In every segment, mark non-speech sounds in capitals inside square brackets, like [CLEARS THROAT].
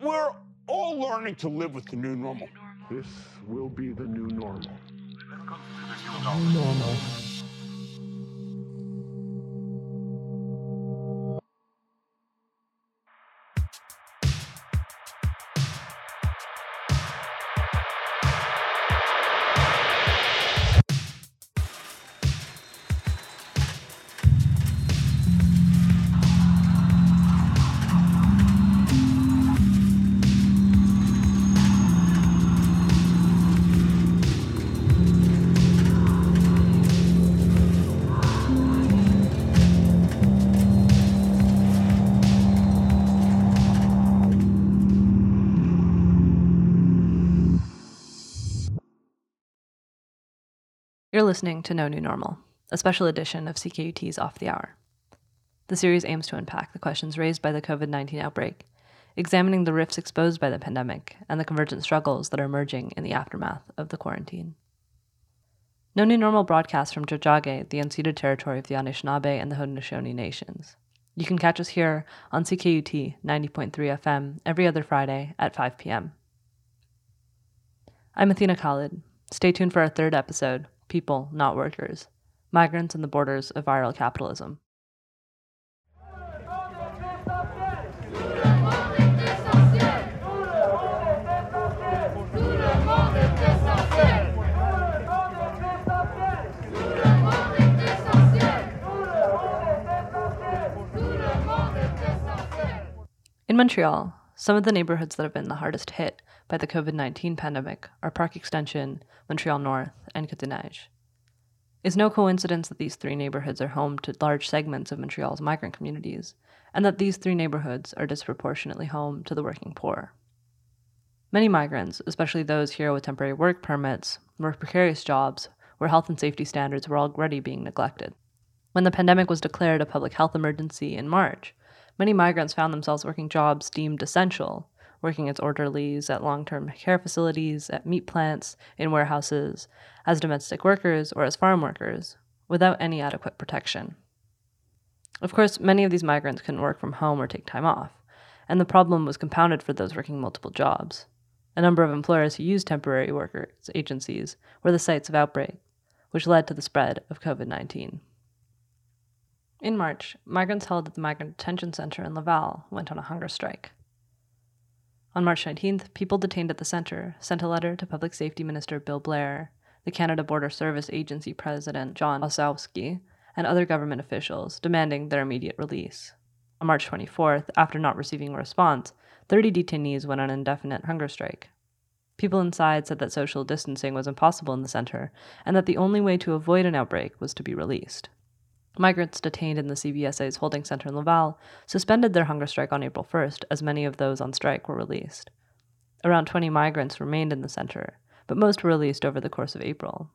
We're all learning to live with the new normal. This will be the new normal. Normal. Listening to No New Normal, a special edition of CKUT's Off the Hour. The series aims to unpack the questions raised by the COVID 19 outbreak, examining the rifts exposed by the pandemic and the convergent struggles that are emerging in the aftermath of the quarantine. No New Normal broadcasts from Tiohtià:ke, the unceded territory of the Anishinaabe and the Haudenosaunee nations. You can catch us here on CKUT 90.3 FM every other Friday at 5 p.m. I'm Athena Khalid. Stay tuned for our third episode People, Not Workers Migrants and the Borders of Viral Capitalism. In Montreal, some of the neighborhoods that have been the hardest hit by the COVID 19 pandemic are Park Extension, Montreal North, and Côte-des-Neiges. It's no coincidence that these three neighborhoods are home to large segments of Montreal's migrant communities, and that these three neighborhoods are disproportionately home to the working poor. Many migrants, especially those here with temporary work permits, work precarious jobs where health and safety standards were already being neglected. When the pandemic was declared a public health emergency in March, many migrants found themselves working jobs deemed essential, working as orderlies at long term care facilities, at meat plants, in warehouses, as domestic workers, or as farm workers, without any adequate protection. Of course, many of these migrants couldn't work from home or take time off, and the problem was compounded for those working multiple jobs. A number of employers who used temporary workers agencies were the sites of outbreak, which led to the spread of COVID 19. In March, migrants held at the Migrant Detention Center in Laval went on a hunger strike. On March 19th, people detained at the center sent a letter to Public Safety Minister Bill Blair, the Canada Border Service Agency President John Ossowski, and other government officials demanding their immediate release. On March 24th, after not receiving a response, 30 detainees went on an indefinite hunger strike. People inside said that social distancing was impossible in the center and that the only way to avoid an outbreak was to be released. Migrants detained in the CBSA's holding center in Laval suspended their hunger strike on April 1st, as many of those on strike were released. Around 20 migrants remained in the center, but most were released over the course of April.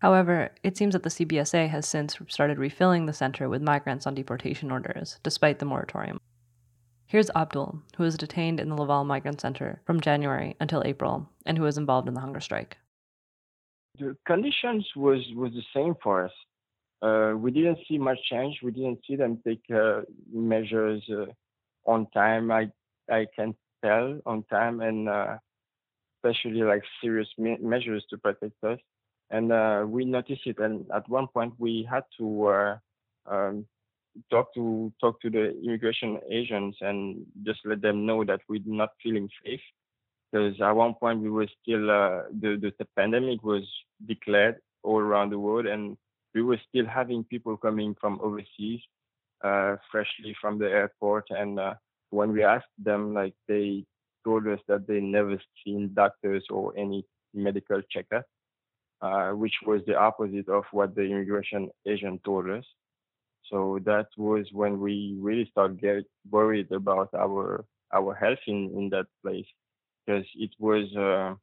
However, it seems that the CBSA has since started refilling the center with migrants on deportation orders, despite the moratorium. Here's Abdul, who was detained in the Laval Migrant Center from January until April, and who was involved in the hunger strike. The conditions was was the same for us uh, we didn't see much change. We didn't see them take uh, measures uh, on time. I I can tell on time, and uh, especially like serious me- measures to protect us. And uh, we noticed it. And at one point, we had to um, talk to talk to the immigration agents and just let them know that we're not feeling safe. Because at one point we were still the, the the pandemic was declared all around the world, and we were still having people coming from overseas, uh, freshly from the airport. And uh, when we asked them, like they told us that they never seen doctors or any medical checkup, uh, which was the opposite of what the immigration agent told us. So that was when we really started getting worried about our our health in, in that place because it was uh,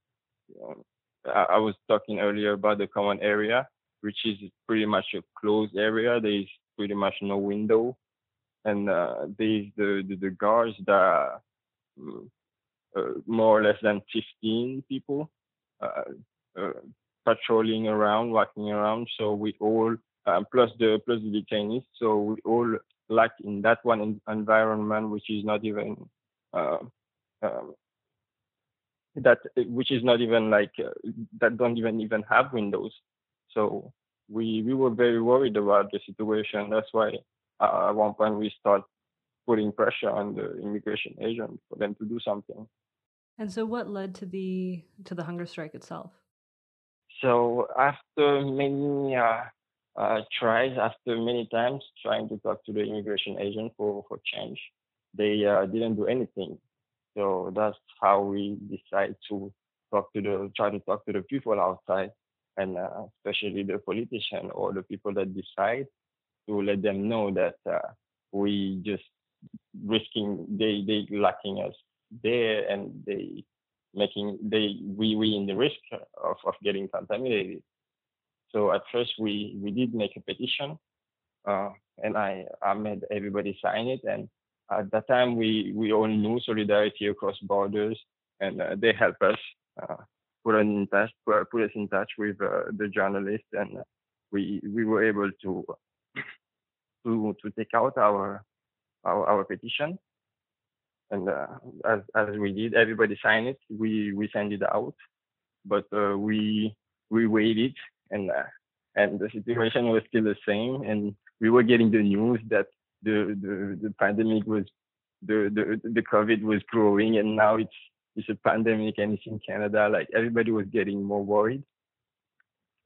I was talking earlier about the common area which is pretty much a closed area. There is pretty much no window, and uh, there's the, the, the guards that are mm, uh, more or less than 15 people uh, uh, patrolling around, walking around. So we all uh, plus the plus the detainees. So we all like in that one environment, which is not even that which is not even like uh, that don't even even have windows. So we we were very worried about the situation. That's why uh, at one point we start putting pressure on the immigration agent for them to do something. And so, what led to the to the hunger strike itself? So after many uh, uh, tries, after many times trying to talk to the immigration agent for for change, they uh, didn't do anything. So that's how we decide to talk to the try to talk to the people outside, and uh, especially the politician or the people that decide to let them know that uh, we just risking they they lacking us there and they making they we we in the risk of, of getting contaminated. So at first we we did make a petition, uh, and I I made everybody sign it. And at that time we we all knew solidarity across borders, and uh, they help us uh, put us in touch put us in touch with uh, the journalists, and we we were able to to to take out our our, our petition. And uh, as as we did, everybody signed it. We we sent it out, but uh, we we waited, and and the situation was still the same, and we were getting the news that the the, the pandemic was the, the the COVID was growing, and now it's it's a pandemic and it's in Canada. Like everybody was getting more worried.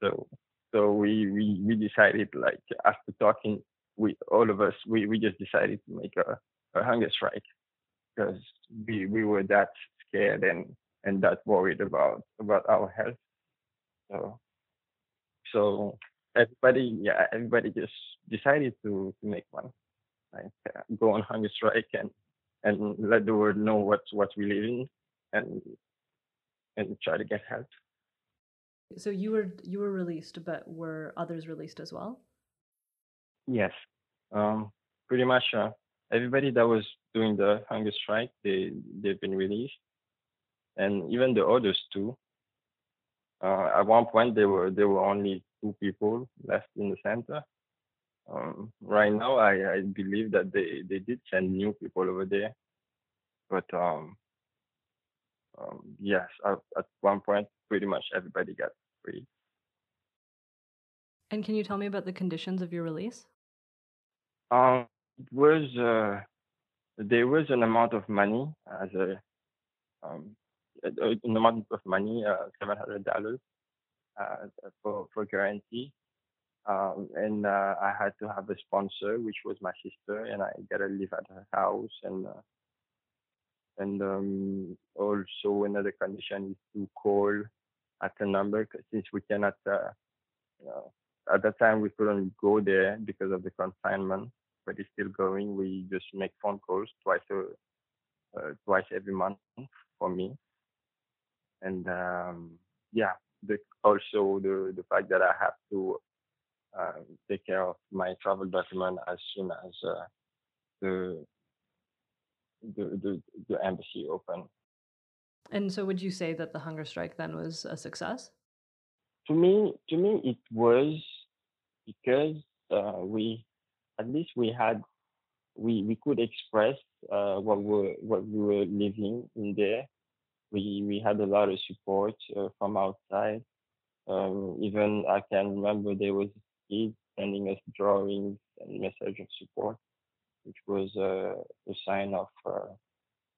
So so we we we decided like after talking with all of us, we we just decided to make a, a hunger strike because we we were that scared and and that worried about about our health. So so everybody yeah everybody just decided to to make one like uh, go on hunger strike and and let the world know what what we live in and and try to get help. So you were you were released, but were others released as well? Yes, um, pretty much. Uh, everybody that was doing the hunger strike, they they've been released, and even the others too. Uh, at one point, there were there were only two people left in the center. Um, right now, I, I believe that they, they did send new people over there, but um, um, yes, at, at one point, pretty much everybody got free. And can you tell me about the conditions of your release? Um, it was uh, there was an amount of money as a um, an amount of money, uh, seven hundred dollars uh, for for guarantee, um, and uh, I had to have a sponsor, which was my sister, and I gotta live at her house, and uh, and um, also another condition is to call at a number since we cannot. Uh, at that time, we couldn't go there because of the confinement but it's still going. We just make phone calls twice a, uh, twice every month for me, and um, yeah, the, also the the fact that I have to uh, take care of my travel document as soon as uh, the, the the the embassy open. And so, would you say that the hunger strike then was a success? To me, to me, it was because uh, we at least we had we we could express uh, what we what we were living in there. We we had a lot of support uh, from outside. Um, even I can remember there was kids sending us drawings and message of support, which was uh, a sign of uh,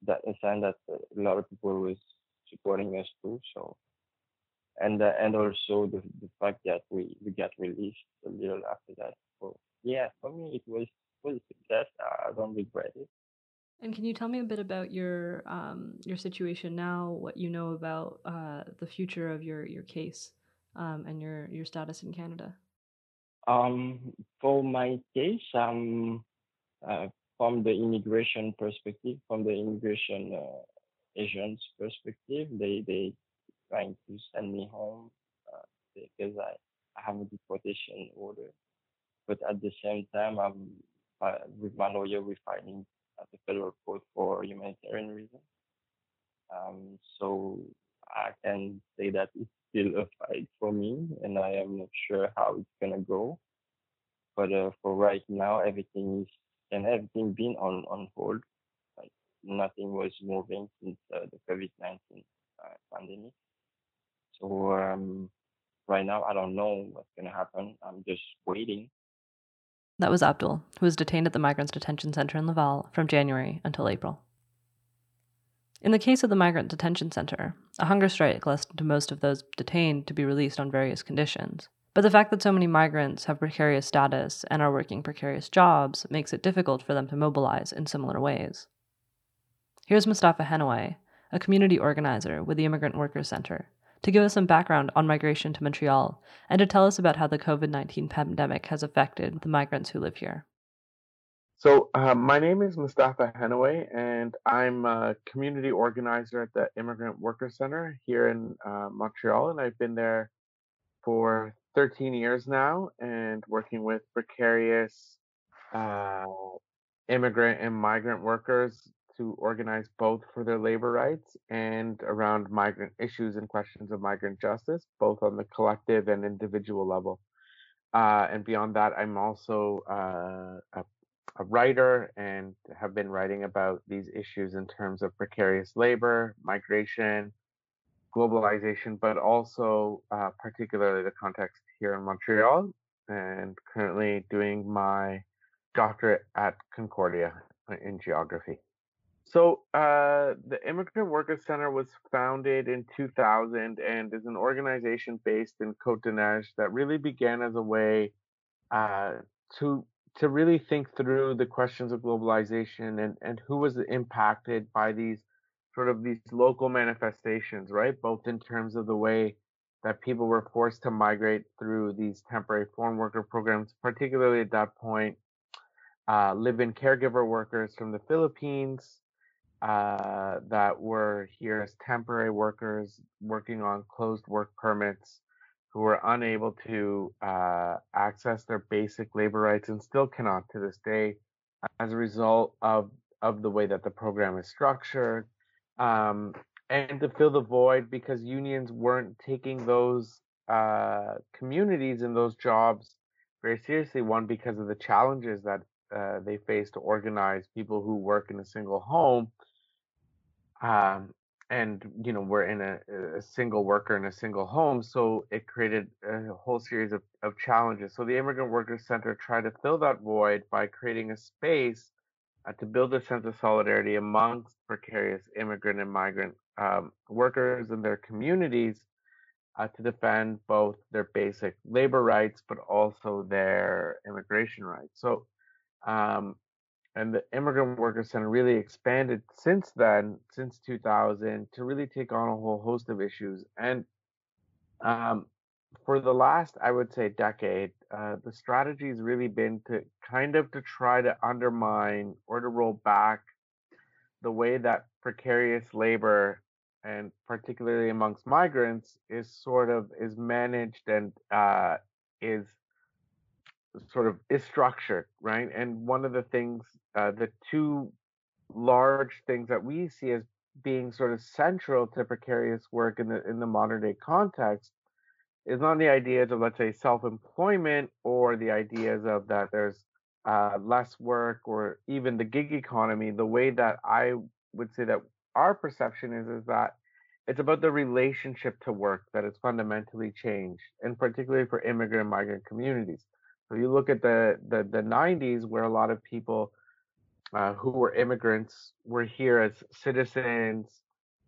that a sign that a lot of people was supporting us too. So and uh, and also the the fact that we we got released a little after that. So yeah, for me it was was a success. I don't regret it. And can you tell me a bit about your um, your situation now? What you know about uh, the future of your your case um, and your your status in Canada? Um, for my case, um, from the immigration perspective, from the immigration uh, agents' perspective, they they trying to send me home uh, because I, I have a deportation order. But at the same time, I'm uh, with my lawyer, we're fighting at the federal court for humanitarian reasons. Um, so I can say that it's still a fight for me, and I am not sure how it's gonna go. But uh, for right now, everything is and everything been on on hold. Like nothing was moving since uh, the COVID nineteen uh, pandemic. So um, right now, I don't know what's going to happen. I'm just waiting. That was Abdul, who was detained at the Migrants Detention Center in Laval from January until April. In the case of the Migrant Detention Center, a hunger strike led to most of those detained to be released on various conditions. But the fact that so many migrants have precarious status and are working precarious jobs makes it difficult for them to mobilize in similar ways. Here's Mostafa Henaway, a community organizer with the Immigrant Workers Center, to give us some background on migration to Montreal and to tell us about how the COVID 19 pandemic has affected the migrants who live here. So, uh, my name is Mostafa Henaway, and I'm a community organizer at the Immigrant Workers Center here in uh, Montreal, and I've been there for 13 years now and working with precarious uh, immigrant and migrant workers to organize both for their labor rights and around migrant issues and questions of migrant justice, both on the collective and individual level. Uh, and beyond that, I'm also uh, a, a, writer and have been writing about these issues in terms of precarious labor, migration, globalization, but also uh, particularly the context here in Montreal, and currently doing my doctorate at Concordia in geography. So, uh, the Immigrant Workers Center was founded in 2000 and is an organization based in Côte des that really began as a way uh, to to really think through the questions of globalization and, and who was impacted by these sort of these local manifestations, right? Both in terms of the way that people were forced to migrate through these temporary foreign worker programs, particularly at that point, uh, live in caregiver workers from the Philippines uh, that were here as temporary workers working on closed work permits who were unable to uh, access their basic labor rights and still cannot to this day as a result of, of the way that the program is structured. Um, and to fill the void because unions weren't taking those uh, communities and those jobs very seriously. One, because of the challenges that uh, they face to organize people who work in a single home. Um, and you know we're in a, a, single worker in a single home so it created a whole series of, of challenges so the immigrant workers center tried to fill that void by creating a space uh, to build a sense of solidarity amongst precarious immigrant and migrant um, workers and their communities uh, to defend both their basic labor rights but also their immigration rights. So, um, and the Immigrant Workers Center really expanded since then, since 2000, to really take on a whole host of issues. And um, for the last, I would say, decade, uh, the strategy has really been to kind of to try to undermine or to roll back the way that precarious labor and particularly amongst migrants is sort of is managed and uh, is sort of is structured right? And one of the things uh, the two large things that we see as being sort of central to precarious work in the in the modern day context is not the ideas of let's say self-employment or the ideas of that there's uh, less work or even the gig economy the way that i would say that our perception is is that it's about the relationship to work that has fundamentally changed, and particularly for immigrant and migrant communities. So you look at the the, the 90s, where a lot of people uh, who were immigrants were here as citizens.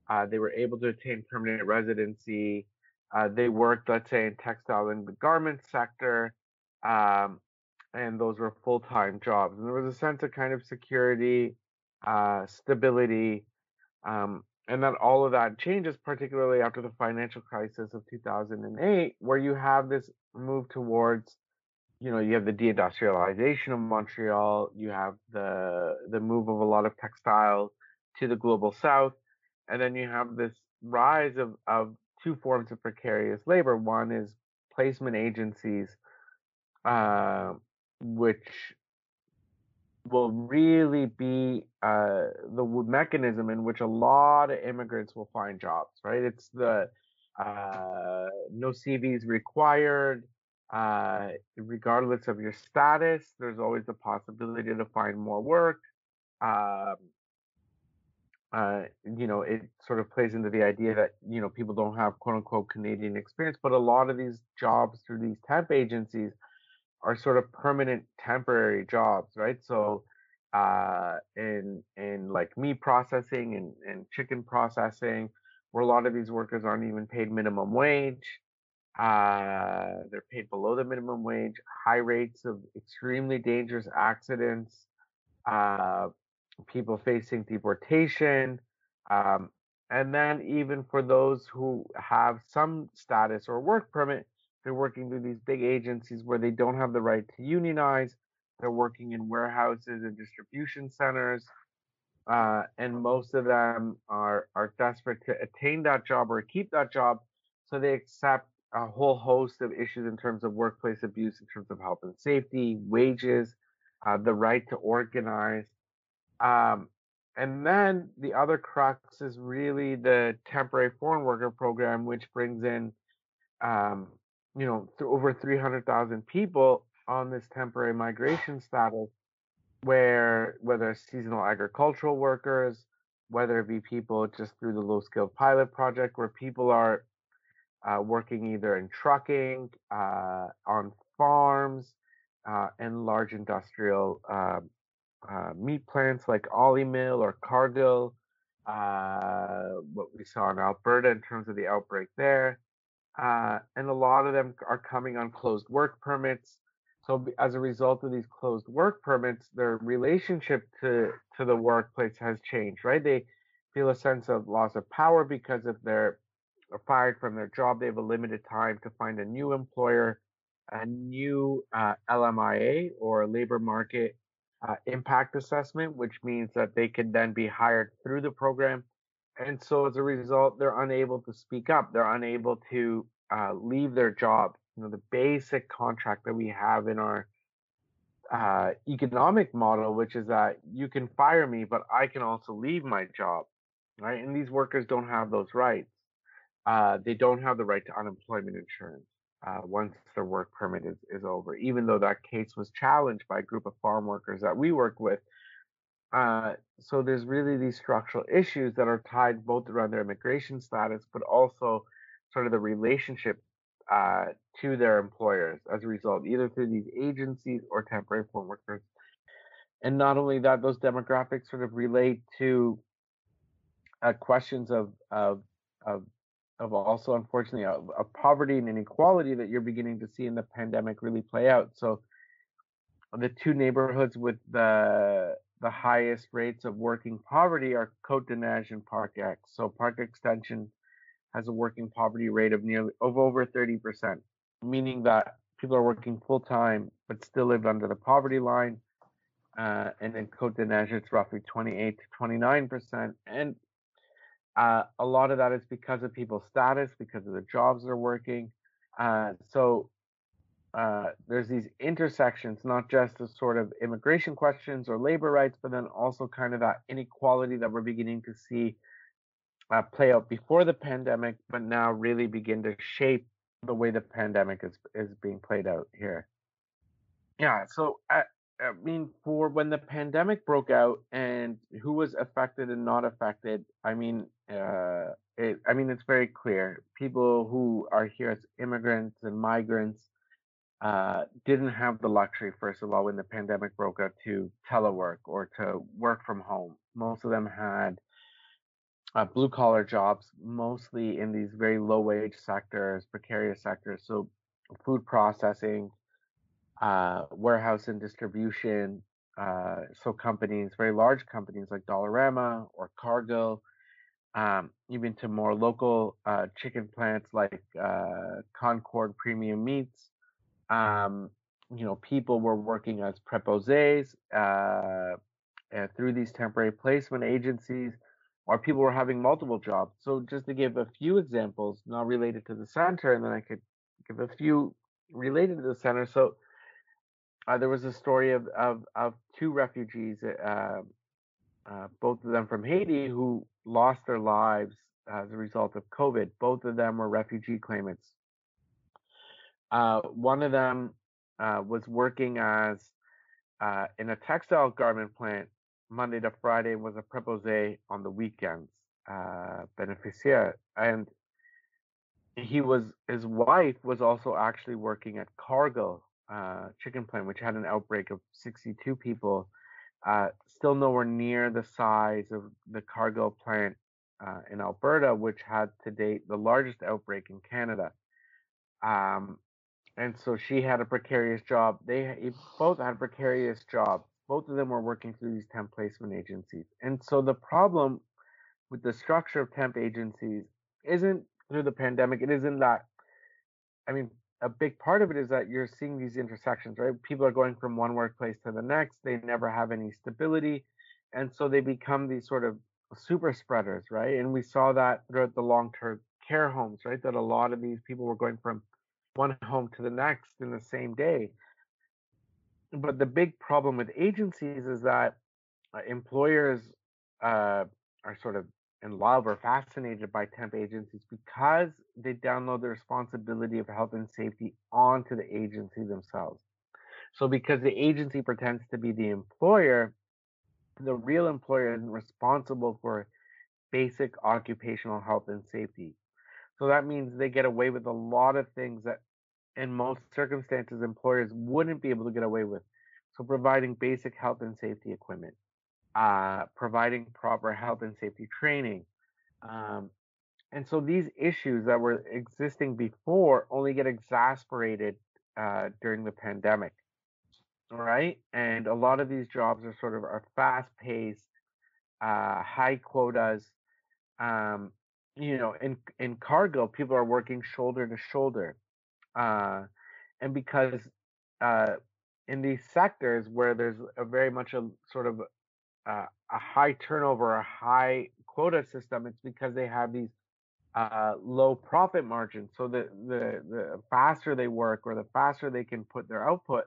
Uh, they were able to attain permanent residency. Uh, they worked, let's say, in textile and the garment sector, um, and those were full-time jobs. And there was a sense of kind of security, uh, stability, um, and that all of that changes, particularly after the financial crisis of 2008, where you have this move towards, you know, you have the deindustrialization of Montreal, you have the the move of a lot of textiles to the global south, and then you have this rise of, of two forms of precarious labor. One is placement agencies, uh, which will really be uh, the mechanism in which a lot of immigrants will find jobs, right? It's the uh, no CVs required, uh, regardless of your status. There's always the possibility to find more work. Um, uh, you know, it sort of plays into the idea that, you know, people don't have quote unquote Canadian experience, but a lot of these jobs through these temp agencies are sort of permanent temporary jobs, right? So, uh, in, in like meat processing and, and chicken processing, where a lot of these workers aren't even paid minimum wage. Uh, they're paid below the minimum wage, high rates of extremely dangerous accidents, uh, people facing deportation, um, and then even for those who have some status or work permit, they're working through these big agencies where they don't have the right to unionize. They're working in warehouses and distribution centers, uh, and most of them are are desperate to attain that job or keep that job, so they accept a whole host of issues in terms of workplace abuse, in terms of health and safety, wages, uh, the right to organize. Um, and then the other crux is really the temporary foreign worker program, which brings in, um, you know, th- over 300,000 people on this temporary migration status, where whether seasonal agricultural workers, whether it be people just through the low skilled pilot project, where people are uh, working either in trucking, uh, on farms, uh, and large industrial um, uh, meat plants like Olymel or Cargill, uh, what we saw in Alberta in terms of the outbreak there. Uh, and a lot of them are coming on closed work permits. So as a result of these closed work permits, their relationship to, to the workplace has changed, right? They feel a sense of loss of power because if they're fired from their job, they have a limited time to find a new employer, a new uh, LMIA or labor market uh, impact assessment, which means that they could then be hired through the program. And so as a result, they're unable to speak up. They're unable to uh, leave their job. You know, the basic contract that we have in our uh, economic model, which is that you can fire me, but I can also leave my job, right? And these workers don't have those rights. Uh, they don't have the right to unemployment insurance uh, once their work permit is, is over, even though that case was challenged by a group of farm workers that we work with. Uh, so there's really these structural issues that are tied both around their immigration status, but also sort of the relationship uh, to their employers as a result, either through these agencies or temporary foreign workers. And not only that, those demographics sort of relate to uh, questions of, of, of of also unfortunately a, a, poverty and inequality that you're beginning to see in the pandemic really play out. So the two neighborhoods with the the highest rates of working poverty are Cote de and Park X. So Park Extension has a working poverty rate of nearly of over 30%, meaning that people are working full time but still live under the poverty line. Uh, and in Côte-des-Neiges, it's roughly 28 to 29%. And uh, a lot of that is because of people's status, because of the jobs they're working. Uh, so uh, there's these intersections, not just the sort of immigration questions or labor rights, but then also kind of that inequality that we're beginning to see uh, play out before the pandemic, but now really begin to shape the way the pandemic is is being played out here. Yeah, so uh, I mean, for when the pandemic broke out and who was affected and not affected, I mean, uh, it, I mean, it's very clear. People who are here as immigrants and migrants uh, didn't have the luxury, first of all, when the pandemic broke out, to telework or to work from home. Most of them had uh, blue collar jobs, mostly in these very low wage sectors, precarious sectors. So, food processing, uh, warehouse and distribution. Uh, so companies, very large companies like Dollarama or Cargill, um, even to more local uh, chicken plants like uh, Concord Premium Meats. Um, you know, people were working as preposés uh, and through these temporary placement agencies, or people were having multiple jobs. So, just to give a few examples, not related to the center, and then I could give a few related to the center. So, uh, there was a story of, of, of two refugees, uh, uh, both of them from Haiti, who lost their lives as a result of COVID. Both of them were refugee claimants. Uh, one of them uh, was working as uh, in a textile garment plant Monday to Friday was a preposé on the weekends, uh, beneficiaire. And he was his wife was also actually working at Cargill uh, chicken plant, which had an outbreak of 62 people. Uh, still nowhere near the size of the Cargill plant uh, in Alberta, which had to date the largest outbreak in Canada. Um, and so she had a precarious job. They both had precarious jobs. Both of them were working through these temp placement agencies. And so the problem with the structure of temp agencies isn't through the pandemic. It isn't that. I mean, a big part of it is that you're seeing these intersections, right? People are going from one workplace to the next. They never have any stability. And so they become these sort of super spreaders, right? And we saw that throughout the long term care homes, right? That a lot of these people were going from one home to the next in the same day. But the big problem with agencies is that uh, employers uh, are sort of in love or fascinated by temp agencies because they download the responsibility of health and safety onto the agency themselves. So, because the agency pretends to be the employer, the real employer isn't responsible for basic occupational health and safety. So, that means they get away with a lot of things that, in most circumstances, employers wouldn't be able to get away with. So, providing basic health and safety equipment, uh, providing proper health and safety training. Um, and so these issues that were existing before only get exasperated uh, during the pandemic. All right. And a lot of these jobs are sort of are fast paced, uh, high quotas. Um, you know, in, in Cargill, people are working shoulder to shoulder. Uh, and because uh, in these sectors where there's a very much a sort of uh, a high turnover, a high quota system, it's because they have these uh, low profit margins. So the, the the faster they work or the faster they can put their output,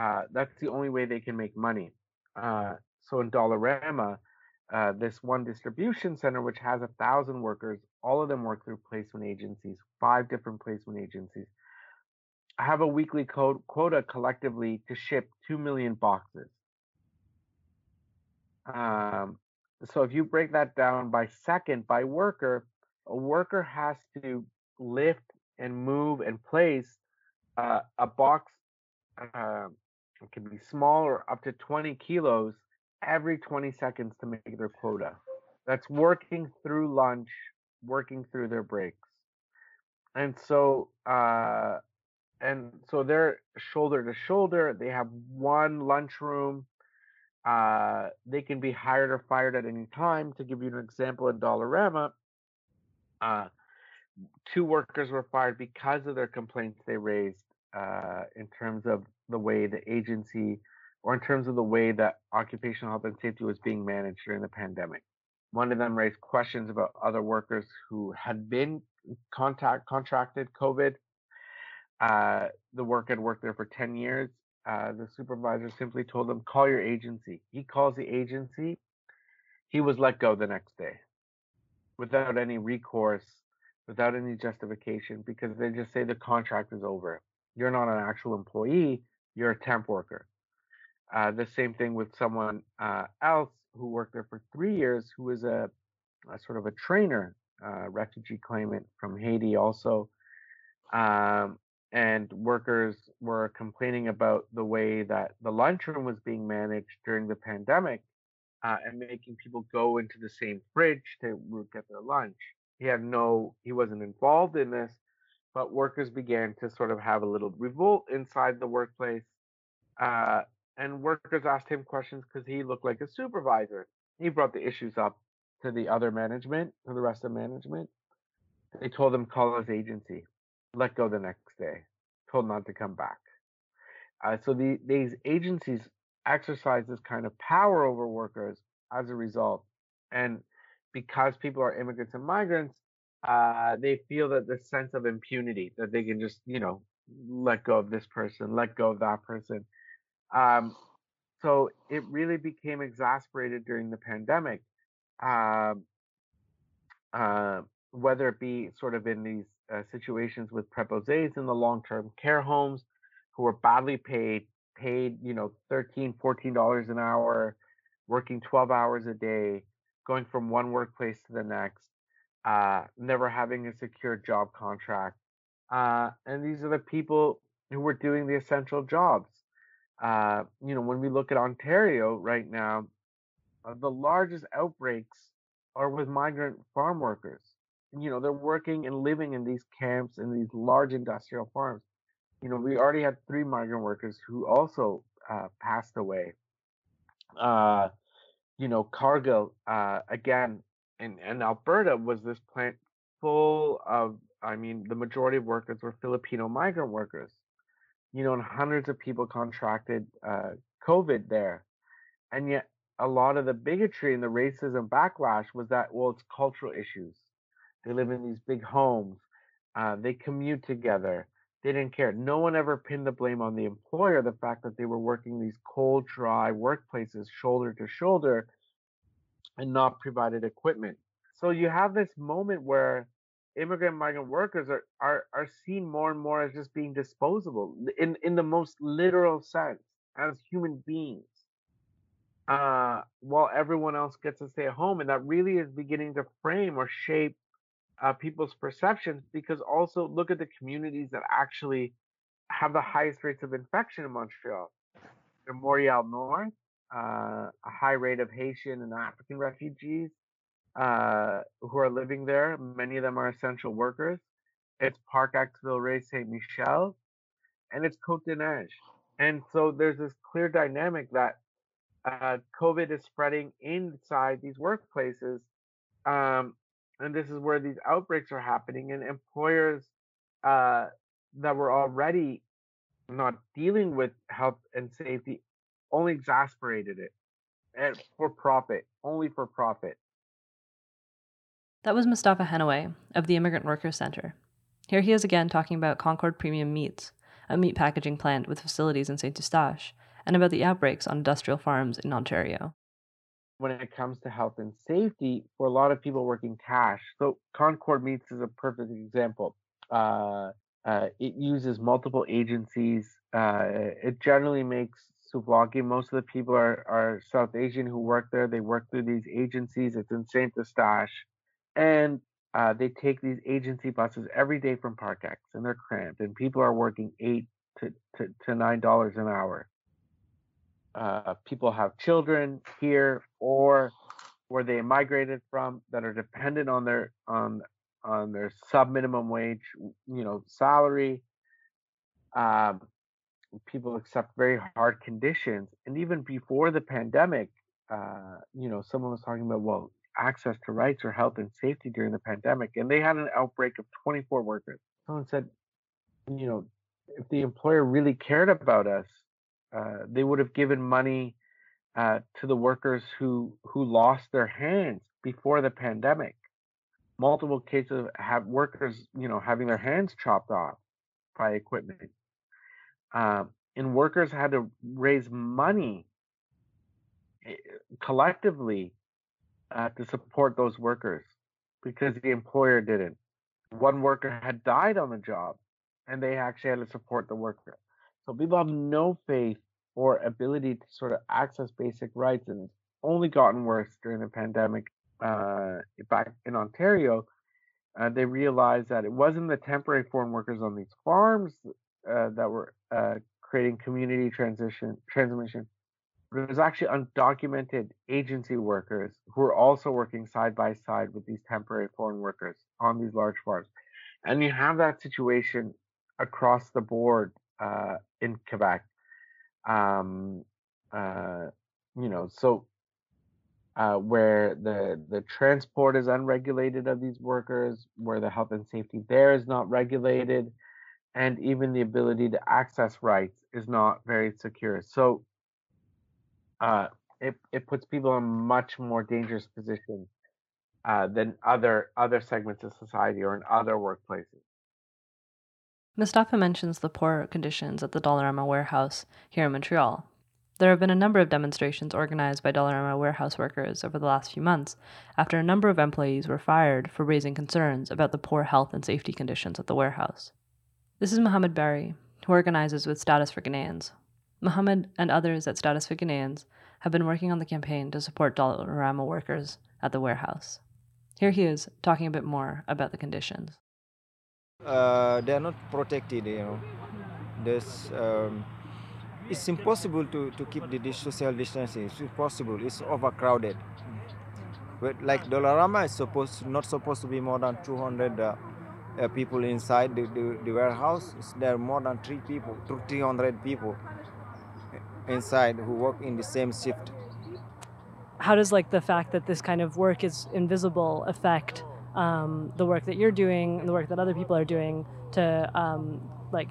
uh, that's the only way they can make money. Uh, so in Dollarama, uh, this one distribution center, which has a thousand workers, all of them work through placement agencies, five different placement agencies. I have a weekly quota collectively to ship 2 million boxes. Um, so if you break that down by second by worker, a worker has to lift and move and place uh, a box. Uh, it can be small or up to 20 kilos every 20 seconds to make their quota. That's working through lunch, working through their breaks. And so, uh, and so they're shoulder to shoulder. They have one lunchroom uh, they can be hired or fired at any time. To give you an example, in Dollarama, uh, two workers were fired because of their complaints they raised uh, in terms of the way the agency or in terms of the way that occupational health and safety was being managed during the pandemic. One of them raised questions about other workers who had been contact contracted COVID. Uh, the work had worked there for 10 years uh, the supervisor simply told him, call your agency. He calls the agency. He was let go the next day without any recourse, without any justification, because they just say the contract is over. You're not an actual employee, you're a temp worker. Uh, the same thing with someone uh, else who worked there for three years, who was a, a sort of a trainer, uh, refugee claimant from Haiti, also. Um, and workers were complaining about the way that the lunchroom was being managed during the pandemic uh, and making people go into the same fridge to get their lunch. He had no, he wasn't involved in this, but workers began to sort of have a little revolt inside the workplace. Uh, and workers asked him questions because he looked like a supervisor. He brought the issues up to the other management, to the rest of management. They told him call his agency let go the next day, told not to come back. Uh, so the, these agencies exercise this kind of power over workers as a result. And because people are immigrants and migrants, uh, they feel that the sense of impunity that they can just, you know, let go of this person, let go of that person. Um, so it really became exasperated during the pandemic, uh, uh, whether it be sort of in these uh, situations with preposés in the long-term care homes who are badly paid, paid, you know, 13, 14 dollars an hour, working 12 hours a day, going from one workplace to the next, uh, never having a secure job contract. Uh, and these are the people who were doing the essential jobs. Uh, you know, when we look at Ontario right now, uh, the largest outbreaks are with migrant farm workers. You know, they're working and living in these camps in these large industrial farms. You know, we already had three migrant workers who also uh, passed away. Uh, you know, Cargill, uh, again, in, in Alberta was this plant full of, I mean, the majority of workers were Filipino migrant workers. You know, and hundreds of people contracted uh, COVID there. And yet, a lot of the bigotry and the racism backlash was that, well, it's cultural issues. They live in these big homes, uh, they commute together. They didn't care. No one ever pinned the blame on the employer, the fact that they were working these cold, dry workplaces shoulder to shoulder and not provided equipment. So you have this moment where immigrant migrant workers are, are, are seen more and more as just being disposable in, in the most literal sense as human beings. Uh, while everyone else gets to stay at home. And that really is beginning to frame or shape uh, people's perceptions because also look at the communities that actually have the highest rates of infection in Montreal. The Montreal North, uh, a high rate of Haitian and African refugees uh, who are living there. Many of them are essential workers. It's Parc-Ex Villeray Saint Michel, and it's Côte des Neiges. And so there's this clear dynamic that uh, COVID is spreading inside these workplaces. Um, and this is where these outbreaks are happening, and employers uh, that were already not dealing with health and safety only exasperated it and for profit, only for profit. That was Mostafa Henaway of the Immigrant Workers Center. Here he is again talking about Concord Premium Meats, a meat packaging plant with facilities in St. Eustache, and about the outbreaks on industrial farms in Ontario. When it comes to health and safety, for a lot of people working cash, so Concord Meats is a perfect example. Uh, uh, it uses multiple agencies. Uh, it generally makes souvlaki. Most of the people are, are South Asian who work there. They work through these agencies. It's in Saint Eustache. And uh, they take these agency buses every day from Parc-Ex, and they're cramped. And people are working eight to, to, to nine dollars an hour. Uh, people have children here or where they migrated from that are dependent on their on on their sub minimum wage, you know, salary. Um, people accept very hard conditions. And even before the pandemic, uh, you know, someone was talking about, well, access to rights or health and safety during the pandemic. And they had an outbreak of 24 workers. Someone said, you know, if the employer really cared about us, uh, they would have given money uh, to the workers who who lost their hands before the pandemic. Multiple cases of have workers, you know, having their hands chopped off by equipment uh, and workers had to raise money eh, collectively uh, to support those workers because the employer didn't. One worker had died on the job, and they actually had to support the worker. So people have no faith or ability to sort of access basic rights, and it's only gotten worse during the pandemic. Uh, back in Ontario, uh, they realized that it wasn't the temporary foreign workers on these farms uh, that were uh, creating community transition transmission. But it was actually undocumented agency workers who were also working side by side with these temporary foreign workers on these large farms. And you have that situation across the board uh, in Quebec. Um, uh, you know, so uh, where the the transport is unregulated of these workers, where the health and safety there is not regulated, and even the ability to access rights is not very secure. So uh, it it puts people in a much more dangerous position uh, than other other segments of society or in other workplaces. Mostafa mentions the poor conditions at the Dollarama warehouse here in Montreal. There have been a number of demonstrations organized by Dollarama warehouse workers over the last few months after a number of employees were fired for raising concerns about the poor health and safety conditions at the warehouse. This is Mohammed Barry, who organizes with Status for Ghanaians. Mohammed and others at Status for Ghanaians have been working on the campaign to support Dollarama workers at the warehouse. Here he is talking a bit more about the conditions. Uh, they are not protected, you know. There's, um, it's impossible to, to keep the social distancing. It's impossible. It's overcrowded. But like Dollarama is supposed not supposed to be more than 200 uh, uh, people inside the, the, the warehouse. There are more than three people, 300 people inside who work in the same shift. How does like the fact that this kind of work is invisible affect um, the work that you're doing and the work that other people are doing to um, like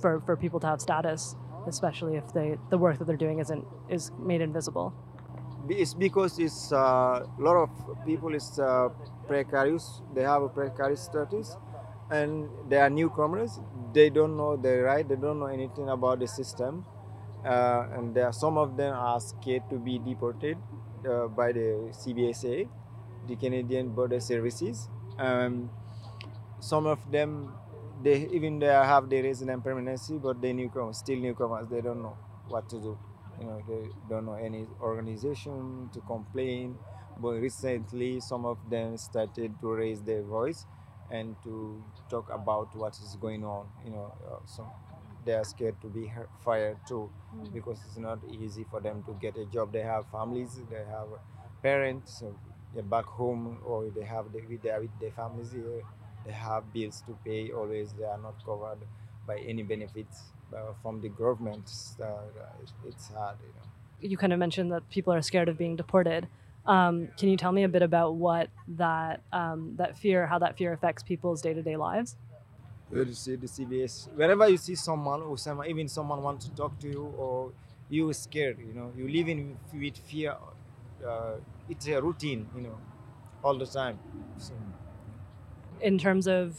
for, for people to have status, especially if they the work that they're doing isn't is made invisible? It's because it's a uh, lot of people is uh, precarious. They have a precarious status, and they are newcomers. They don't know the right. They don't know anything about the system, uh, and there are, some of them are scared to be deported uh, by the CBSA, the Canadian Border Services. Um, some of them, they even they have the resident permanency, but they newcomers, still newcomers. They don't know what to do. You know, they don't know any organization to complain. But recently, some of them started to raise their voice and to talk about what is going on. You know, uh, some they are scared to be fired too mm. because it's not easy for them to get a job. They have families, they have parents so they're back home, or they have the, with, their, with their families here. They have bills to pay. Always, they are not covered by any benefits uh, from the government. Uh, it's hard, you know. You kind of mentioned that people are scared of being deported. Um, can you tell me a bit about what that um, that fear, how that fear affects people's day to day lives? you see the CBS. Wherever you see someone or someone, even someone wants to talk to you or you are scared, you know, you live in with fear. Uh, it's a routine, you know, all the time. So. In terms of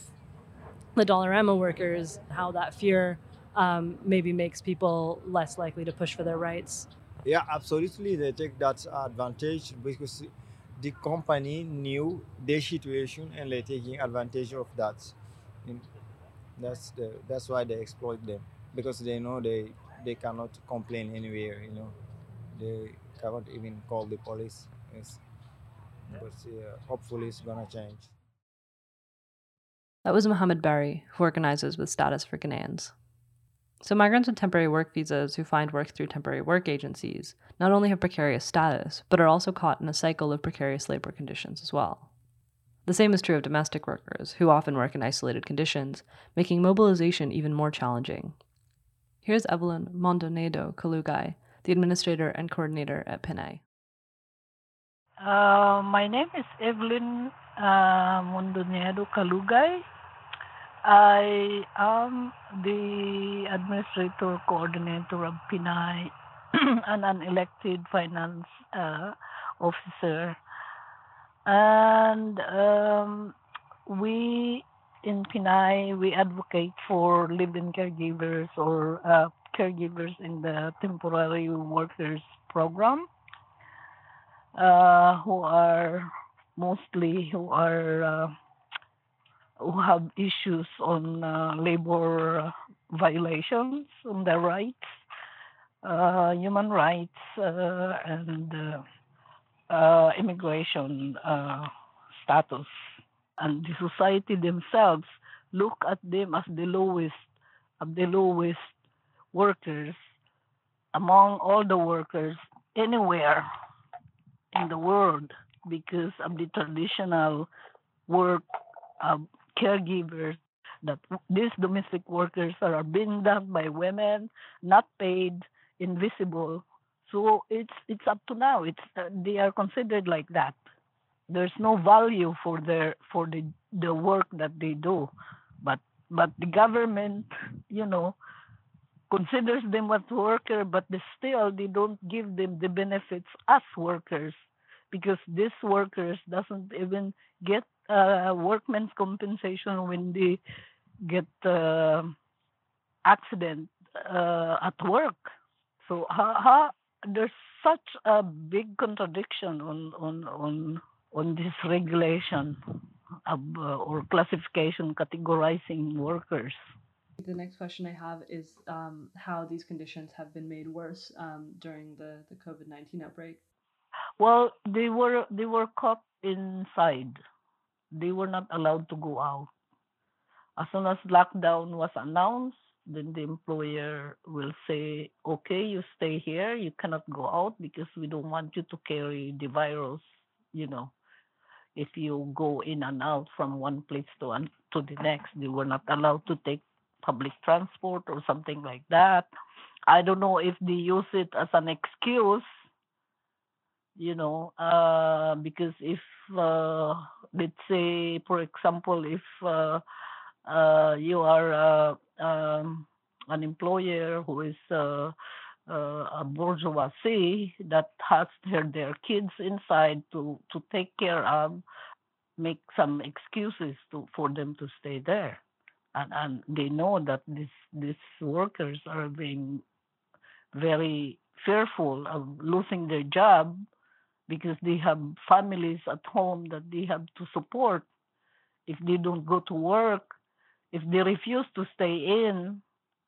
the Dollarama workers, how that fear um, maybe makes people less likely to push for their rights. Yeah, absolutely. They take that advantage because the company knew their situation and they're taking advantage of that. That's the that's why they exploit them because they know they they cannot complain anywhere. You know, they cannot even call the police. Yes. But hopefully it's gonna change. That was Mohammed Barry, who organizes with Status for Ghanaians. So, migrants with temporary work visas who find work through temporary work agencies not only have precarious status, but are also caught in a cycle of precarious labor conditions as well. The same is true of domestic workers, who often work in isolated conditions, making mobilization even more challenging. Here's Evelyn Mondonedo Calugay, the administrator and coordinator at Pinay. Uh, my name is Evelyn uh, Mondonedo Calugay. I am the administrator coordinator of Pinay [CLEARS THROAT] and an elected finance uh, officer and um, we in Pinay we advocate for live-in caregivers or uh, caregivers in the temporary workers program uh, who are mostly who are uh, who have issues on uh, labor violations on their rights, uh, human rights, uh, and uh, immigration status. And the society themselves look at them as the lowest the lowest workers among all the workers anywhere in the world because of the traditional work of caregivers that these domestic workers are being done by women, not paid, invisible, so it's it's up to now. It's uh, they are considered like that. There's no value for their for the the work that they do, but but the government, you know, considers them as worker, but they still they don't give them the benefits as workers because these workers doesn't even get uh, workman's compensation when they get uh, accident uh, at work. So how, how there's such a big contradiction on on on on this regulation of, uh, or classification categorizing workers The next question I have is um, how these conditions have been made worse um, during the, the COVID 19 outbreak. Well, they were they were caught inside. They were not allowed to go out. As soon as lockdown was announced, then the employer will say, "Okay, you stay here. You cannot go out because we don't want you to carry the virus." You know, if you go in and out from one place to an, to the next, they were not allowed to take public transport or something like that. I don't know if they use it as an excuse you know uh, because if uh, let's say for example if uh, uh you are uh, um, an employer who is uh, a bourgeoisie that has their, their kids inside to, to take care of make some excuses to, for them to stay there and, and they know that these these workers are being very fearful of losing their job because they have families at home that they have to support. If they don't go to work, if they refuse to stay in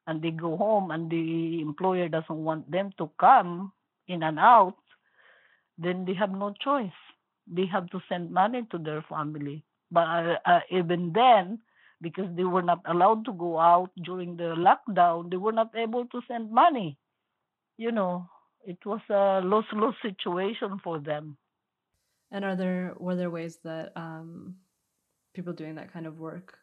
and they go home and the employer doesn't want them to come in and out, then they have no choice. They have to send money to their family. But uh, uh, even then, because they were not allowed to go out during the lockdown, they were not able to send money. You know, it was a lose lose situation for them. And are there were there ways that um, people doing that kind of work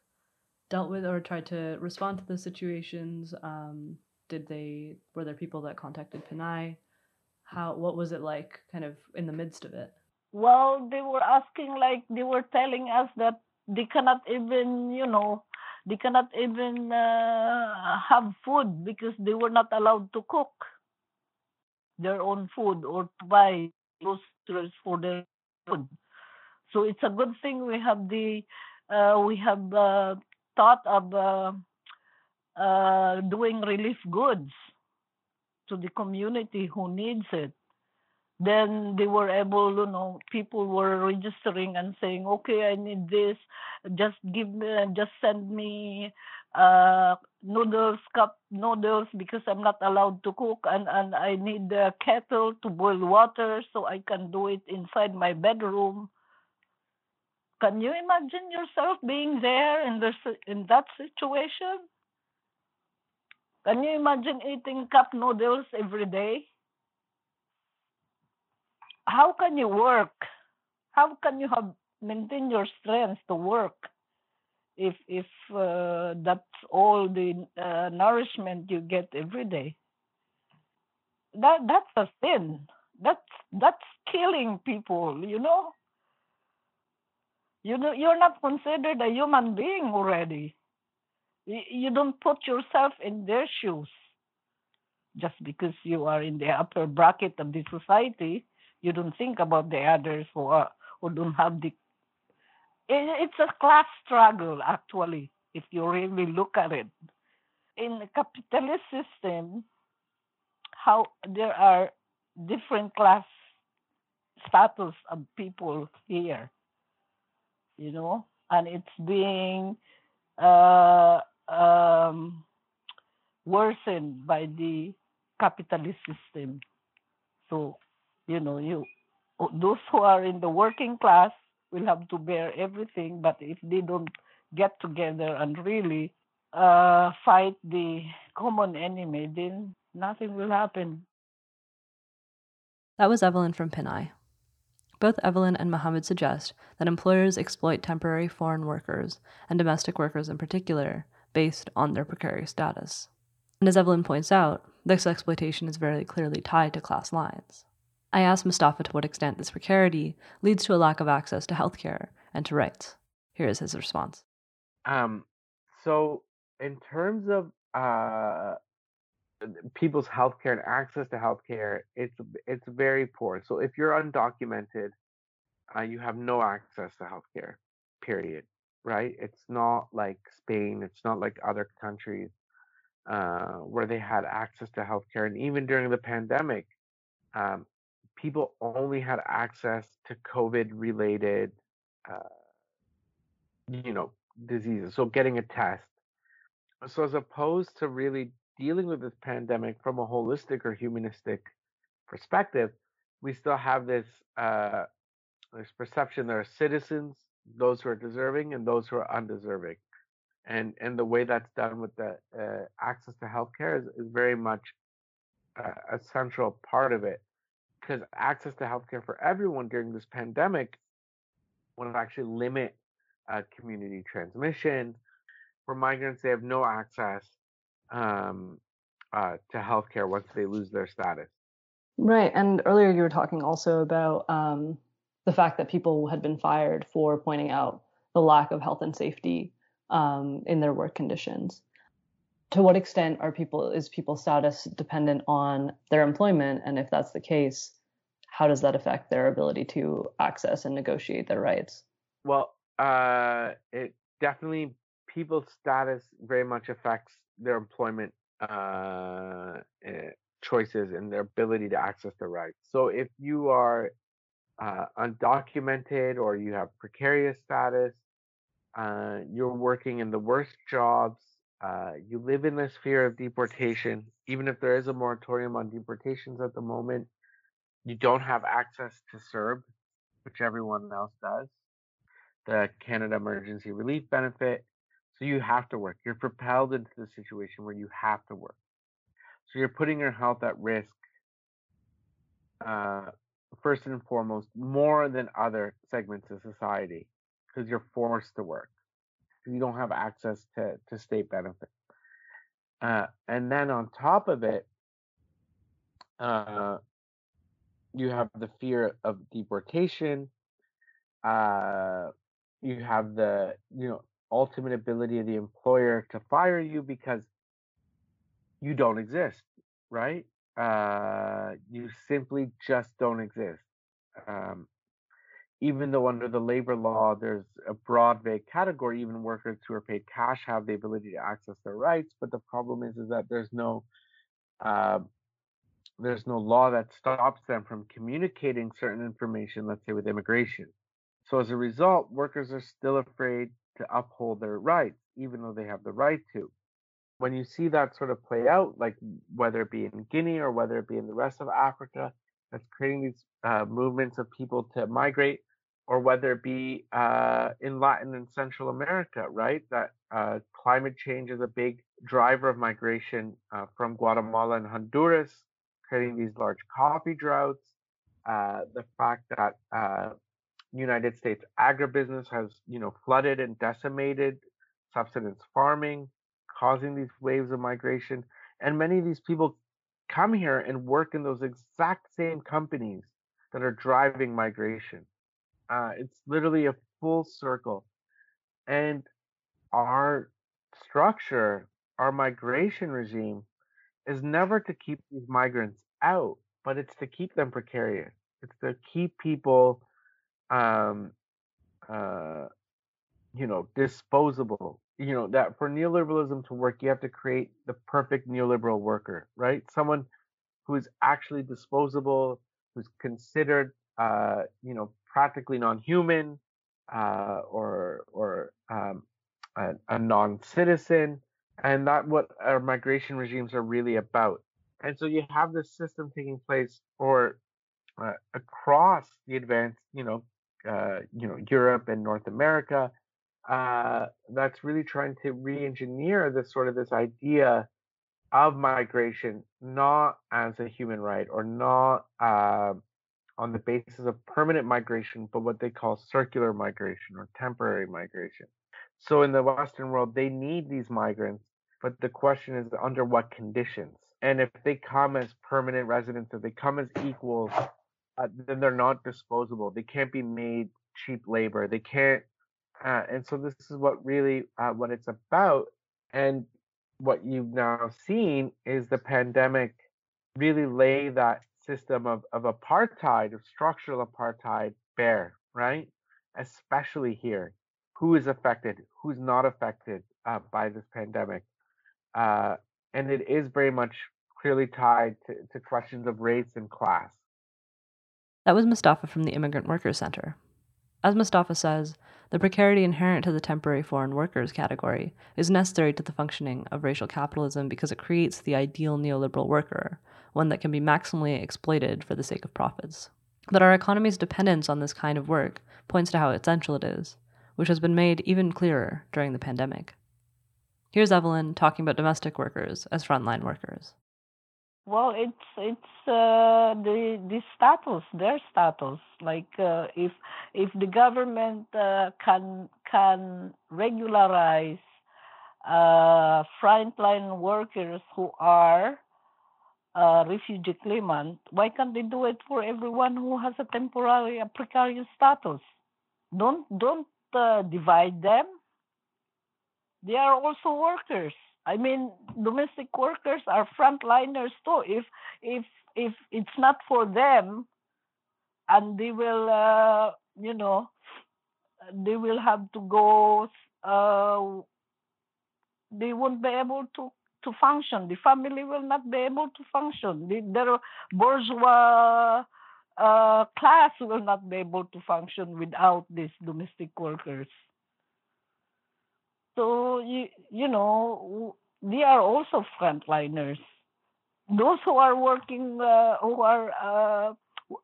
dealt with or tried to respond to the situations? Um, did they were there people that contacted Pinay? How what was it like, kind of in the midst of it? Well, they were asking like they were telling us that they cannot even you know they cannot even uh, have food because they were not allowed to cook their own food or to buy groceries for their food. So it's a good thing we have the uh, we have uh, thought of uh, uh doing relief goods to the community who needs it. Then they were able, you know, people were registering and saying, "Okay, I need this. Just give me, just send me uh, noodles, cup noodles because I'm not allowed to cook and, and I need the kettle to boil water so I can do it inside my bedroom. Can you imagine yourself being there in this in that situation? Can you imagine eating cup noodles every day? How can you work? How can you have maintain your strength to work? if if uh, that's all the uh, nourishment you get every day that that's a sin that's that's killing people you know you know you're not considered a human being already you, you don't put yourself in their shoes just because you are in the upper bracket of the society you don't think about the others who are who don't have the it's a class struggle, actually, if you really look at it. In the capitalist system, how there are different class status of people here, you know, and it's being uh, um, worsened by the capitalist system. So, you know, you those who are in the working class will have to bear everything. But if they don't get together and really uh, fight the common enemy, then nothing will happen. That was Evelyn from Pinay. Both Evelyn and Mohammed suggest that employers exploit temporary foreign workers, and domestic workers in particular, based on their precarious status. And as Evelyn points out, this exploitation is very clearly tied to class lines. I asked Mostafa to what extent this precarity leads to a lack of access to healthcare and to rights. Here is his response. Um, so, in terms of uh, people's healthcare and access to healthcare, it's it's very poor. So, if you're undocumented, uh, you have no access to healthcare. Period. Right? It's not like Spain. It's not like other countries uh, where they had access to healthcare, and even during the pandemic, um, people only had access to COVID related, uh, you know, diseases. So getting a test, So, as opposed to really dealing with this pandemic from a holistic or humanistic perspective, we still have this uh, this perception there are citizens, those who are deserving, and those who are undeserving, and and the way that's done with the uh, access to healthcare is, is very much a, a central part of it, because access to healthcare for everyone during this pandemic will actually limit uh, community transmission. For migrants, they have no access um, uh, to healthcare once they lose their status. Right. And earlier you were talking also about um, the fact that people had been fired for pointing out the lack of health and safety um, in their work conditions. To what extent are people is people's status dependent on their employment? And if that's the case, how does that affect their ability to access and negotiate their rights? Well, uh, it definitely people's status very much affects their employment uh, eh, choices and their ability to access their rights. So if you are uh, undocumented or you have precarious status, uh, you're working in the worst jobs, uh, you live in this fear of deportation, even if there is a moratorium on deportations at the moment, you don't have access to CERB, which everyone else does, the Canada Emergency Relief Benefit. So you have to work. You're propelled into the situation where you have to work. So you're putting your health at risk, uh, first and foremost, more than other segments of society, because you're forced to work. You don't have access to, to state benefits. Uh, and then on top of it, uh, you have the fear of deportation. Uh, you have the you know ultimate ability of the employer to fire you because you don't exist, right? Uh, you simply just don't exist. Um, even though under the labor law there's a broad vague category, even workers who are paid cash have the ability to access their rights. But the problem is, is that there's no uh, there's no law that stops them from communicating certain information, let's say with immigration. So as a result, workers are still afraid to uphold their rights, even though they have the right to when you see that sort of play out, like whether it be in Guinea or whether it be in the rest of Africa, that's creating these uh, movements of people to migrate, or whether it be uh, in Latin and Central America, right? That uh, climate change is a big driver of migration uh, from Guatemala and Honduras, creating these large coffee droughts. Uh, the fact that uh, United States agribusiness has, you know, flooded and decimated subsistence farming causing these waves of migration. And many of these people come here and work in those exact same companies that are driving migration. Uh, it's literally a full circle. And our structure, our migration regime, is never to keep these migrants out, but it's to keep them precarious. It's to keep people, um, uh, you know, disposable you know that for neoliberalism to work you have to create the perfect neoliberal worker right someone who's actually disposable who's considered uh, you know practically non-human uh, or or um, a, a, non-citizen and that what our migration regimes are really about. And so you have this system taking place or uh, across the advanced you know uh, you know Europe and North America uh, that's really trying to re-engineer this sort of this idea of migration not as a human right or not uh, on the basis of permanent migration, but what they call circular migration or temporary migration. So in the Western world, they need these migrants, but the question is under what conditions? And if they come as permanent residents, if they come as equals, uh, then they're not disposable. They can't be made cheap labor. They can't uh, and so this is what really uh, what it's about. And what you've now seen is the pandemic really lay that system of, of apartheid, of structural apartheid bear, right? Especially here. Who is affected? Who's not affected uh, by this pandemic? Uh, and it is very much clearly tied to, to questions of race and class. That was Mostafa from the Immigrant Workers Center. As Mostafa says, the precarity inherent to the temporary foreign workers category is necessary to the functioning of racial capitalism because it creates the ideal neoliberal worker, one that can be maximally exploited for the sake of profits. But our economy's dependence on this kind of work points to how essential it is, which has been made even clearer during the pandemic. Here's Evelyn talking about domestic workers as frontline workers. Well, it's it's uh, the the status, their status. Like uh, if if the government uh, can can regularize uh, frontline workers who are uh, refugee claimant, why can't they do it for everyone who has a temporary, a precarious status? Don't don't uh, divide them. They are also workers. I mean, domestic workers are frontliners too. If if if it's not for them, and they will, uh, you know, they will have to go. Uh, they won't be able to to function. The family will not be able to function. The, their bourgeois uh, class will not be able to function without these domestic workers. So you you know they are also frontliners. Those who are working, uh, who are uh,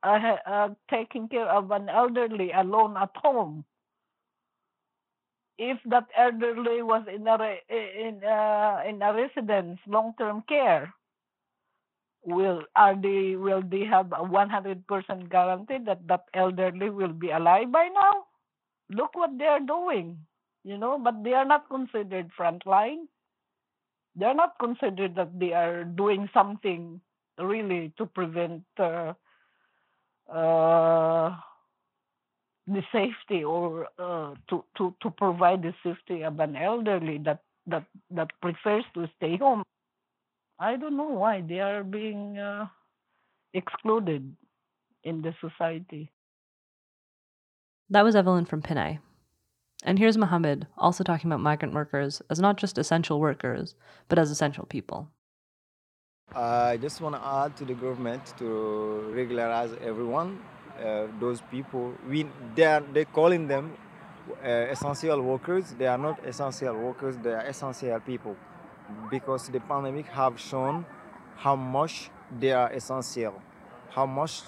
uh, uh, taking care of an elderly alone at home. If that elderly was in a in uh, in a residence, long term care, will are they will they have a one hundred percent guarantee that that elderly will be alive by now? Look what they are doing you know, but they are not considered frontline. They're not considered that they are doing something really to prevent uh, uh, the safety or uh, to, to, to provide the safety of an elderly that, that, that prefers to stay home. I don't know why they are being uh, excluded in the society. That was Evelyn from Pinay. And here's Mohammed also talking about migrant workers as not just essential workers, but as essential people. I just want to add to the government to regularize everyone. Uh, those people, we they are they calling them uh, essential workers. They are not essential workers. They are essential people, because the pandemic have shown how much they are essential, how much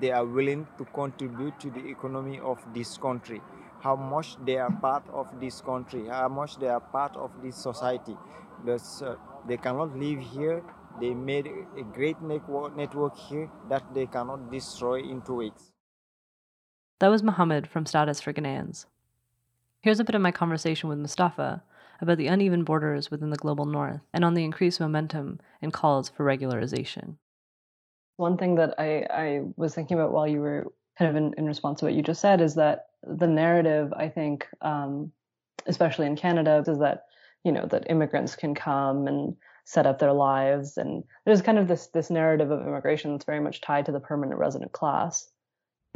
they are willing to contribute to the economy of this country how much they are part of this country, how much they are part of this society. Because, uh, they cannot live here. They made a great network, network here that they cannot destroy in two weeks. That was Mohammed from Status for Ghanaians. Here's a bit of my conversation with Mostafa about the uneven borders within the global north and on the increased momentum in calls for regularization. One thing that I, I was thinking about while you were kind of in, in response to what you just said is that the narrative, I think, um, especially in Canada, is that you know that immigrants can come and set up their lives, and there's kind of this this narrative of immigration that's very much tied to the permanent resident class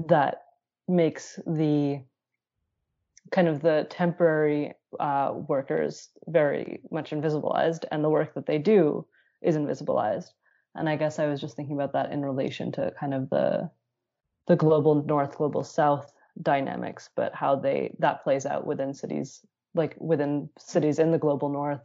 that makes the kind of the temporary uh, workers very much invisibilized, and the work that they do is invisibilized. And I guess I was just thinking about that in relation to kind of the the global north, global south dynamics, but how they that plays out within cities, like within cities in the global north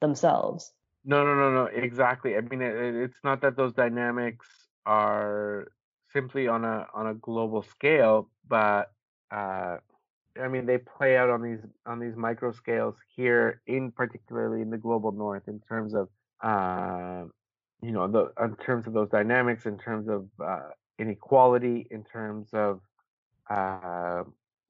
themselves. No, no, no, no. Exactly. I mean, it, it's not that those dynamics are simply on a on a global scale, but uh, I mean, they play out on these on these micro scales here, in particularly in the global north, in terms of uh, you know the in terms of those dynamics, in terms of uh, inequality, in terms of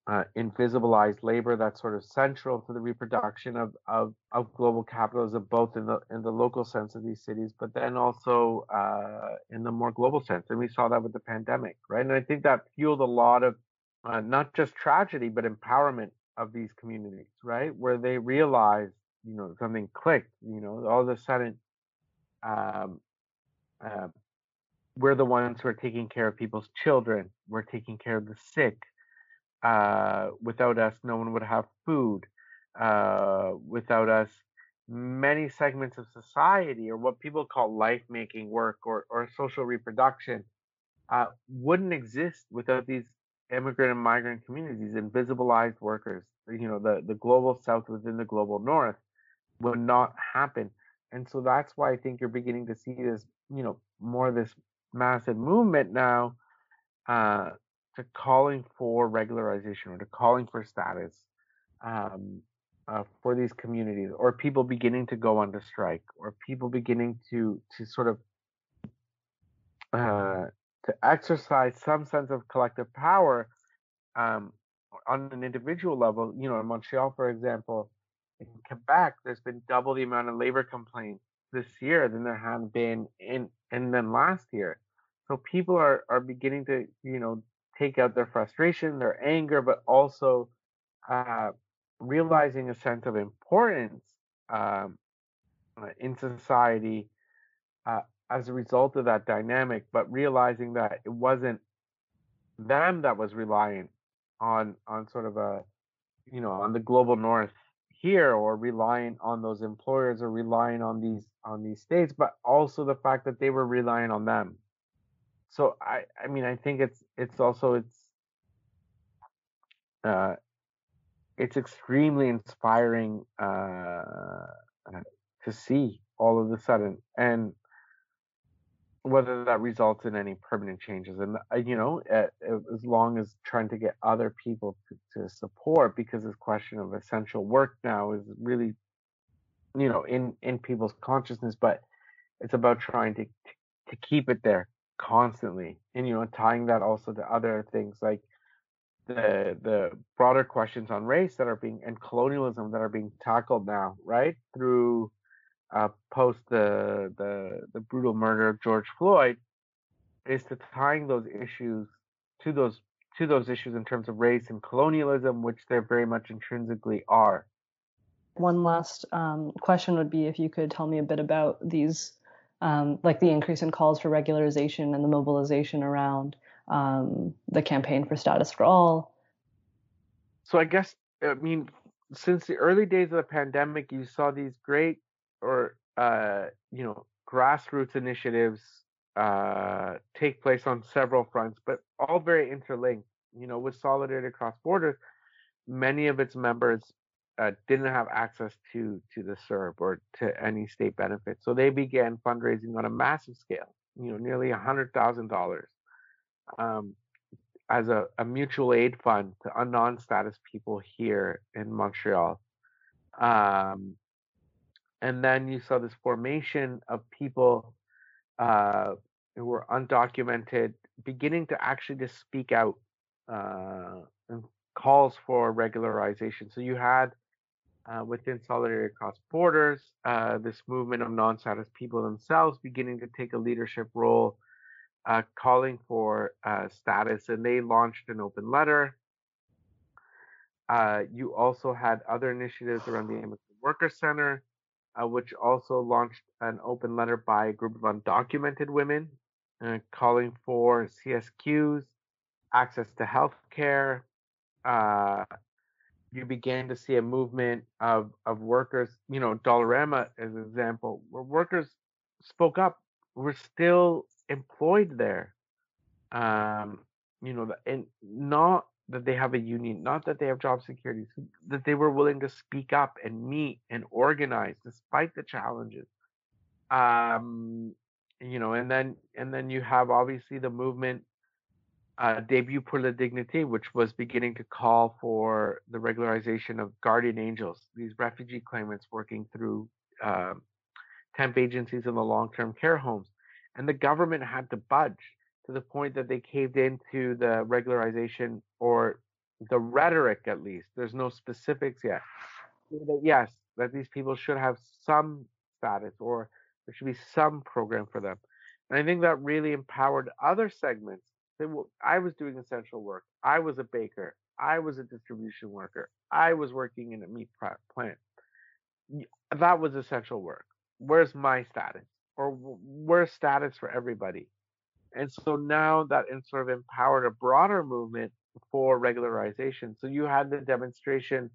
uh, invisibilized labor that's sort of central to the reproduction of, of, of global capitalism, both in the in the local sense of these cities, but then also uh, in the more global sense. And we saw that with the pandemic, right? And I think that fueled a lot of uh, not just tragedy, but empowerment of these communities, right? Where they realized, you know, something clicked. You know, all of a sudden, um, uh, we're the ones who are taking care of people's children. We're taking care of the sick. Uh, without us, no one would have food. Uh, without us, many segments of society, or what people call life making work or, or social reproduction, uh, wouldn't exist without these immigrant and migrant communities, invisibilized workers, you know, the, the global south within the global north would not happen. And so that's why I think you're beginning to see this, you know, more this massive movement now uh, to calling for regularization or to calling for status um, uh, for these communities, or people beginning to go on strike, or people beginning to to sort of uh, to exercise some sense of collective power um, on an individual level. You know, in Montreal, for example, in Quebec, there's been double the amount of labor complaints this year than there had been in and then last year. So people are are beginning to you know take out their frustration, their anger, but also uh, realizing a sense of importance um, uh, in society uh, as a result of that dynamic, but realizing that it wasn't them that was reliant on on sort of a you know on the global north here or relying on those employers or relying on these on these states but also the fact that they were relying on them so i i mean i think it's it's also it's uh it's extremely inspiring uh, to see all of a sudden and whether that results in any permanent changes and uh, you know as long as trying to get other people to, to, support because this question of essential work now is really you know in in people's consciousness but it's about trying to to keep it there constantly and you know tying that also to other things like the the broader questions on race that are being and colonialism that are being tackled now right through uh, post the, the the brutal murder of George Floyd is to tying those issues to those to those issues in terms of race and colonialism, which they very much intrinsically are. One last um, question would be if you could tell me a bit about these, um, like the increase in calls for regularization and the mobilization around um, the campaign for status for all. So I guess I mean since the early days of the pandemic, you saw these great or uh, you know grassroots initiatives uh, take place on several fronts, but all very interlinked. You know, with Solidarity Across Borders, many of its members uh, didn't have access to to the CERB or to any state benefits, so they began fundraising on a massive scale. You know, nearly hundred thousand um, dollars as a, a, mutual aid fund to non-status people here in Montreal. Um, and then you saw this formation of people uh, who were undocumented beginning to actually just speak out uh, and calls for regularization. So you had uh, within Solidarity Across Borders uh, this movement of non-status people themselves beginning to take a leadership role, uh, calling for uh, status, and they launched an open letter. you also had other initiatives around the Immigrant Worker Center, uh, which also launched an open letter by a group of undocumented women uh, calling for CSQs, access to health care. You began to see a movement of, of workers, you know, Dollarama as an example, where workers spoke up. We're still employed there. Um, you know, and not that they have a union, not that they have job security, that they were willing to speak up and meet and organize despite the challenges. Um, you know, and then and then you have obviously the movement uh, debout pour la dignité, which was beginning to call for the regularization of guardian angels, these refugee claimants working through uh, temp agencies in the long-term care homes, and the government had to budge to the point that they caved into the regularization or the rhetoric at least. There's no specifics yet. That yes, that these people should have some status or there should be some program for them. And I think that really empowered other segments. I was doing essential work. I was a baker. I was a distribution worker. I was working in a meat plant. That was essential work. Where's my status? Or where's status for everybody? And so now that sort of empowered a broader movement for regularization. So you had the demonstration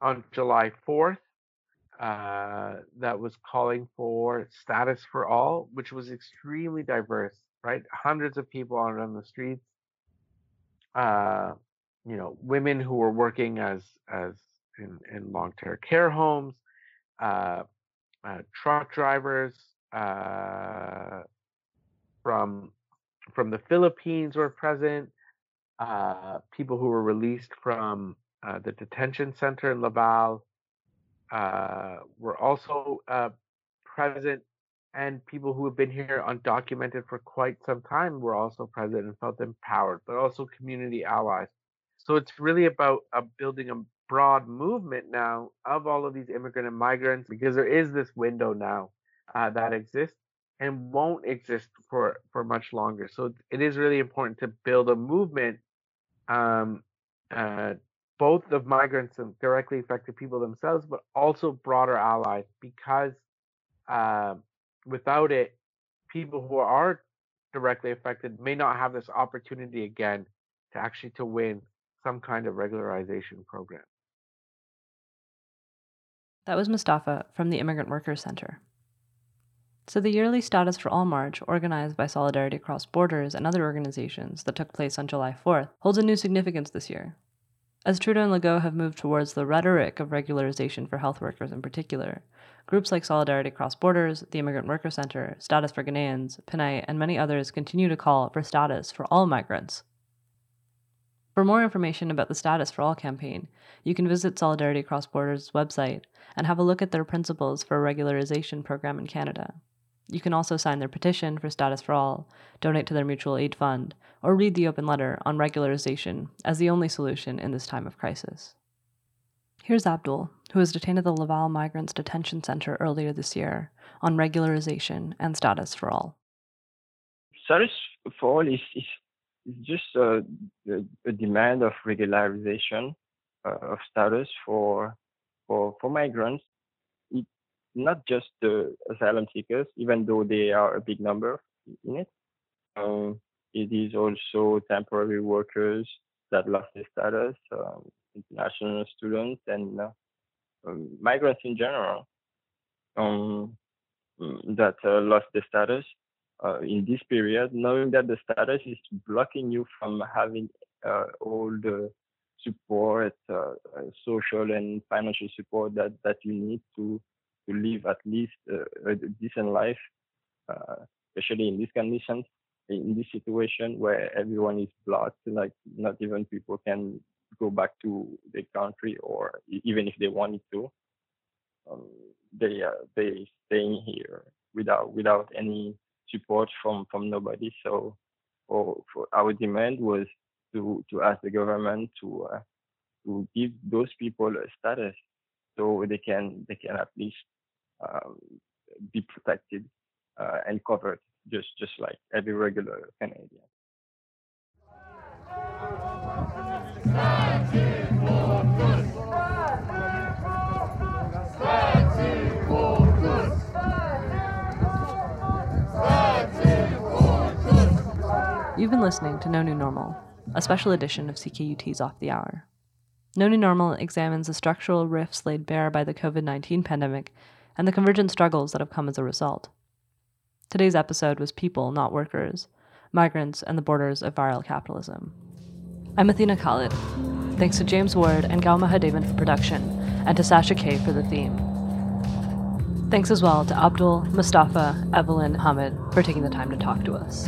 on July 4th uh, that was calling for status for all, which was extremely diverse, right? Hundreds of people out on the streets uh, you know, women who were working as as in, in long-term care homes, uh, uh, truck drivers uh, from from the Philippines were present. Uh, people who were released from uh, the detention center in Laval were also present, and people who have been here undocumented for quite some time were also present and felt empowered, but also community allies. So it's really about uh, building a broad movement now of all of these immigrant and migrants because there is this window now uh, that exists and won't exist for for much longer. So it is really important to build a movement, um, uh, both of migrants and directly affected people themselves, but also broader allies, because uh, without it, people who are directly affected may not have this opportunity again to actually to win some kind of regularization program. That was Mostafa from the Immigrant Workers Center. So, the yearly Status for All March, organized by Solidarity Across Borders and other organizations that took place on July 4th, holds a new significance this year. As Trudeau and Legault have moved towards the rhetoric of regularization for health workers in particular, groups like Solidarity Across Borders, the Immigrant Worker Center, Status for Ghanaians, Pinay, and many others continue to call for status for all migrants. For more information about the Status for All campaign, you can visit Solidarity Across Borders' website and have a look at their principles for a regularization program in Canada. You can also sign their petition for Status for All, donate to their mutual aid fund, or read the open letter on regularization as the only solution in this time of crisis. Here's Abdul, who was detained at the Laval Migrants Detention Center earlier this year on regularization and Status for All. Status for All is, is, just a, a, a, demand of regularization uh, of status for, for, for migrants not just the asylum seekers, even though they are a big number in it. Um, it is also temporary workers that lost their status, um, international students, and uh, um, migrants in general um, that uh, lost their status uh, in this period, knowing that the status is blocking you from having uh, all the support, uh, uh, social and financial support that, that you need to to live at least uh, a decent life, uh, especially in these conditions, in this situation where everyone is blocked, like not even people can go back to their country or even if they wanted to. Um, they uh, they staying here without without any support from from nobody. So, for, our demand was to to ask the government to uh, to give those people a status so they can they can at least be protected uh, and covered just just like every regular Canadian. You've been listening to No New Normal, a special edition of CKUT's Off the Hour. No New Normal examines the structural rifts laid bare by the COVID 19 pandemic and the convergent struggles that have come as a result. Today's episode was People, Not Workers Migrants and the Borders of Viral Capitalism. I'm Athena Khalid. Thanks to James Ward and Gal Mahadevan for production, and to Sasha K for the theme. Thanks as well to Abdul, Mostafa, Evelyn, Hamid for taking the time to talk to us.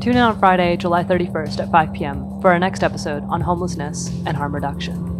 Tune in on Friday, July 31st at 5 p.m. for our next episode on homelessness and harm reduction.